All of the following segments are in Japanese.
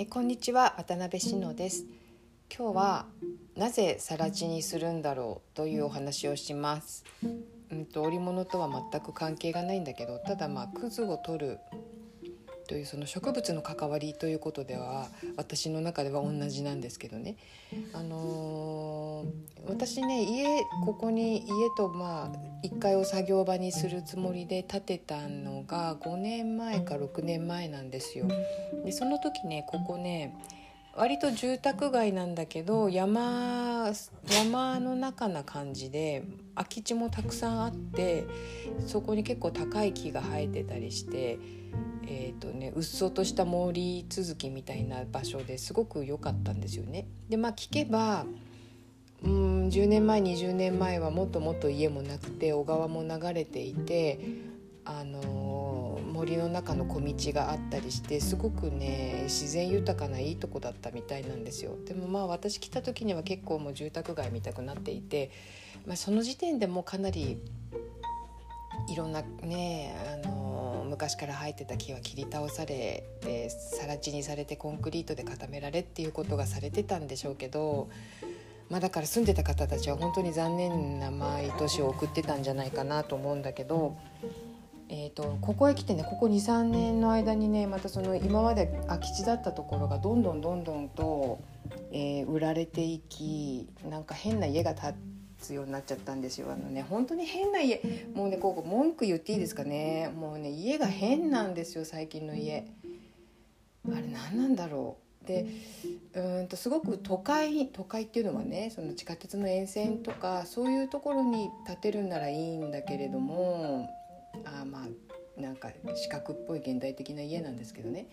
えこんにちは渡辺志乃です。今日はなぜ更地にするんだろうというお話をします。うんと織物とは全く関係がないんだけどただまあクズを取るというその植物の関わりということでは私の中では同じなんですけどね、あのー、私ね家ここに家とまあ1階を作業場にするつもりで建てたのが5年前か6年前なんですよ。でその時ねここね割と住宅街なんだけど山山の中な感じで空き地もたくさんあってそこに結構高い木が生えてたりしてえーとね、うっそうとした森続きみたいな場所ですごく良かったんですよね。でまあ聞けば10年前20年前はもっともっと家もなくて小川も流れていて、あのー、森の中の小道があったりしてすごくね自然豊かないいとこだったみたいなんですよ。でもまあ私来た時には結構もう住宅街みたくなっていて、まあ、その時点でもかなりいろんなねあのー昔から生えてた木は切り倒されて更地にされてコンクリートで固められっていうことがされてたんでしょうけど、まあ、だから住んでた方たちは本当に残念な毎年を送ってたんじゃないかなと思うんだけど。えーと、ここへ来てねここ23年の間にねまたその今まで空き地だったところがどんどんどんどんと、えー、売られていきなんか変な家が建つようになっちゃったんですよ。あのね本当に変な家もうねここ文句言っていいですかね。もうね家が変なんですよ最近の家。あれ何なんだろう。でうんとすごく都会都会っていうのはねその地下鉄の沿線とかそういうところに建てるんならいいんだけれどもあまあなんか四角っぽい現代的な家なんですけどね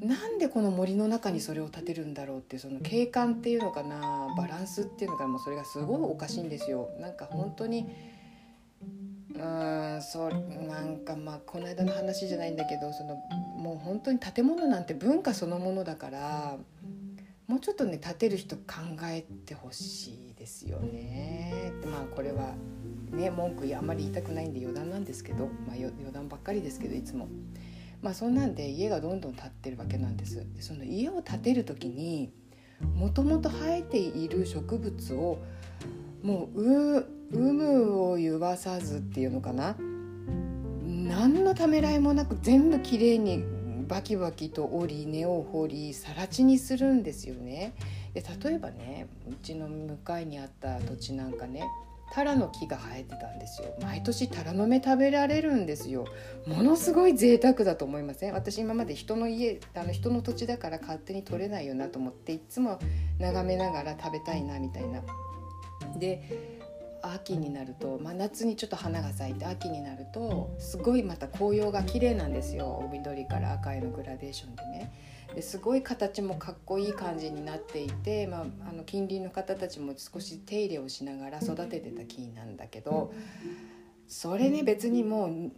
なんでこの森の中にそれを建てるんだろうってその景観っていうのかなバランスっていうのかなもうそれがすごいおかしいんですよ。なんか本当にうんそうなんかまあこの間の話じゃないんだけどそのもう本当に建物なんて文化そのものだからもうちょっとね建てる人考えてほしいですよね。まあこれはね文句あんまり言いたくないんで余談なんですけど、まあ、余談ばっかりですけどいつも。まあそんなんで家がどんどん建ってるわけなんです。その家を建てる時にもともと生えている植物をもうう有無を言わさずっていうのかな？何のためらいもなく全部きれいにバキバキと折り根を掘り更地にするんですよね。で例えばねうちの向かいにあった土地なんかねタラの木が生えてたんですよ。毎年タラの芽食べられるんですよ。ものすごい贅沢だと思いません？私今まで人の家あの人の土地だから勝手に取れないよなと思っていつも眺めながら食べたいなみたいな。で秋になると、まあ、夏にちょっと花が咲いて秋になるとすごいまた紅葉が綺麗なんですよ緑から赤へのグラデーションでね。ですごい形もかっこいい感じになっていて、まあ、あの近隣の方たちも少し手入れをしながら育ててた木なんだけどそれね別にもう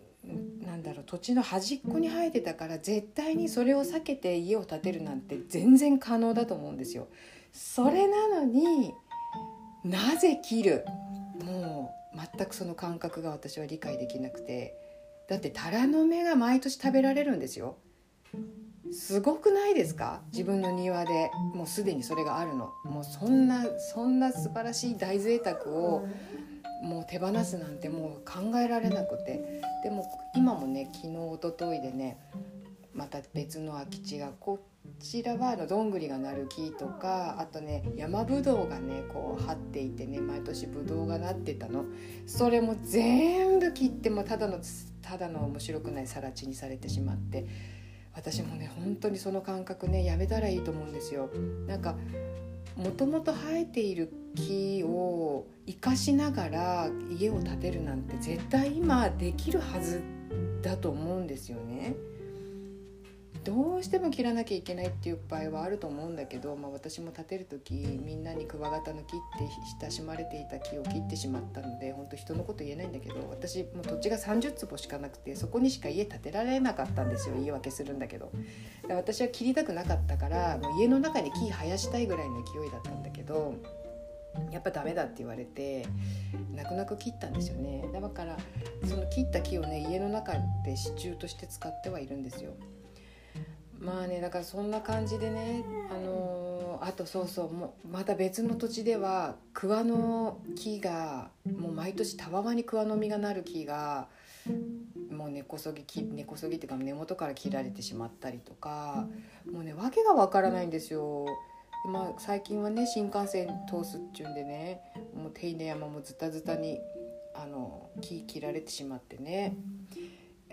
なんだろう土地の端っこに生えてたから絶対にそれを避けて家を建てるなんて全然可能だと思うんですよ。それなのになぜ切る？全くその感覚が私は理解できなくて。だってタラの芽が毎年食べられるんですよ。すごくないですか？自分の庭で。もうすでにそれがあるの。もうそんなそんな素晴らしい大贅沢をもう手放すなんてもう考えられなくて。でも今もね昨日一昨日でねまた別の空き地がこちらはあのどんぐりがなる木とかあとね山ぶどうがねこう張っていてね毎年ぶどうがなってたのそれも全部切ってもただのただの面白くない更地にされてしまって私もね本当にその感覚ねやめたらいいと思うんですよ。なんかもともと生えている木を生かしながら家を建てるなんて絶対今できるはずだと思うんですよね。どうしても切らなきゃいけないっていう場合はあると思うんだけど、まあ、私も建てる時みんなにクワガタの木って親しまれていた木を切ってしまったので本当人のこと言えないんだけど私も土地が30坪しかなくてそこにしか家建てられなかったんですよ。言い訳するんだけど。で私は切りたくなかったからもう家の中に木生やしたいぐらいの勢いだったんだけどやっぱダメだって言われて泣く泣く切ったんですよね。だからその切った木をね家の中で支柱として使ってはいるんですよまあねだからそんな感じでねあのあとそうそうもうまた別の土地では桑の木がもう毎年たわわに桑の実がなる木がもう根こそぎ根こそぎっていうか根元から切られてしまったりとかもうね訳がわからないんですよ。まあ、最近はね新幹線通すっちゅうんでねもう手稲山もズタズタにあの木切られてしまってね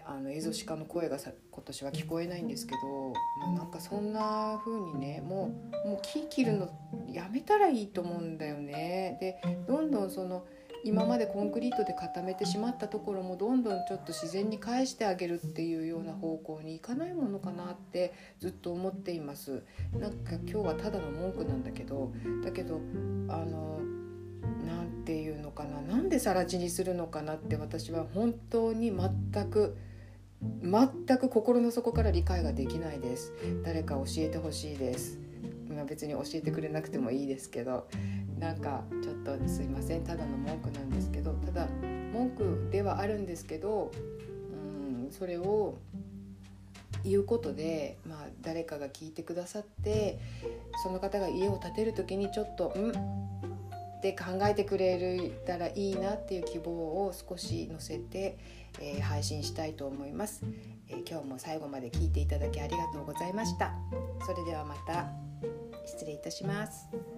あのエゾシカの声がさ今年は聞こえないんですけどもうなんかそんな風にねもうもう木切るのやめたらいいと思うんだよね。でどんどんその今までコンクリートで固めてしまったところもどんどんちょっと自然に返してあげるっていうような方向にいかないものかなってずっと思っていますなんか今日はただの文句なんだけどだけどあの何て言うのかななんで更地にするのかなって私は本当に全く全く心の底から理解ができないです。誰か教えてほしいです。別に教えてくれなくてもいいですけど。なんかちょっとすいません。ただの文句なんですけど。ただ文句ではあるんですけど。うんそれを言うことで、まあ、誰かが聞いてくださってその方が家を建てる時にちょっと「ん?」って考えてくれたらいいなっていう希望を少し載せて、えー、配信したいと思います、えー、今日も最後まで聞いていただきありがとうございましたそれではまた失礼いたします。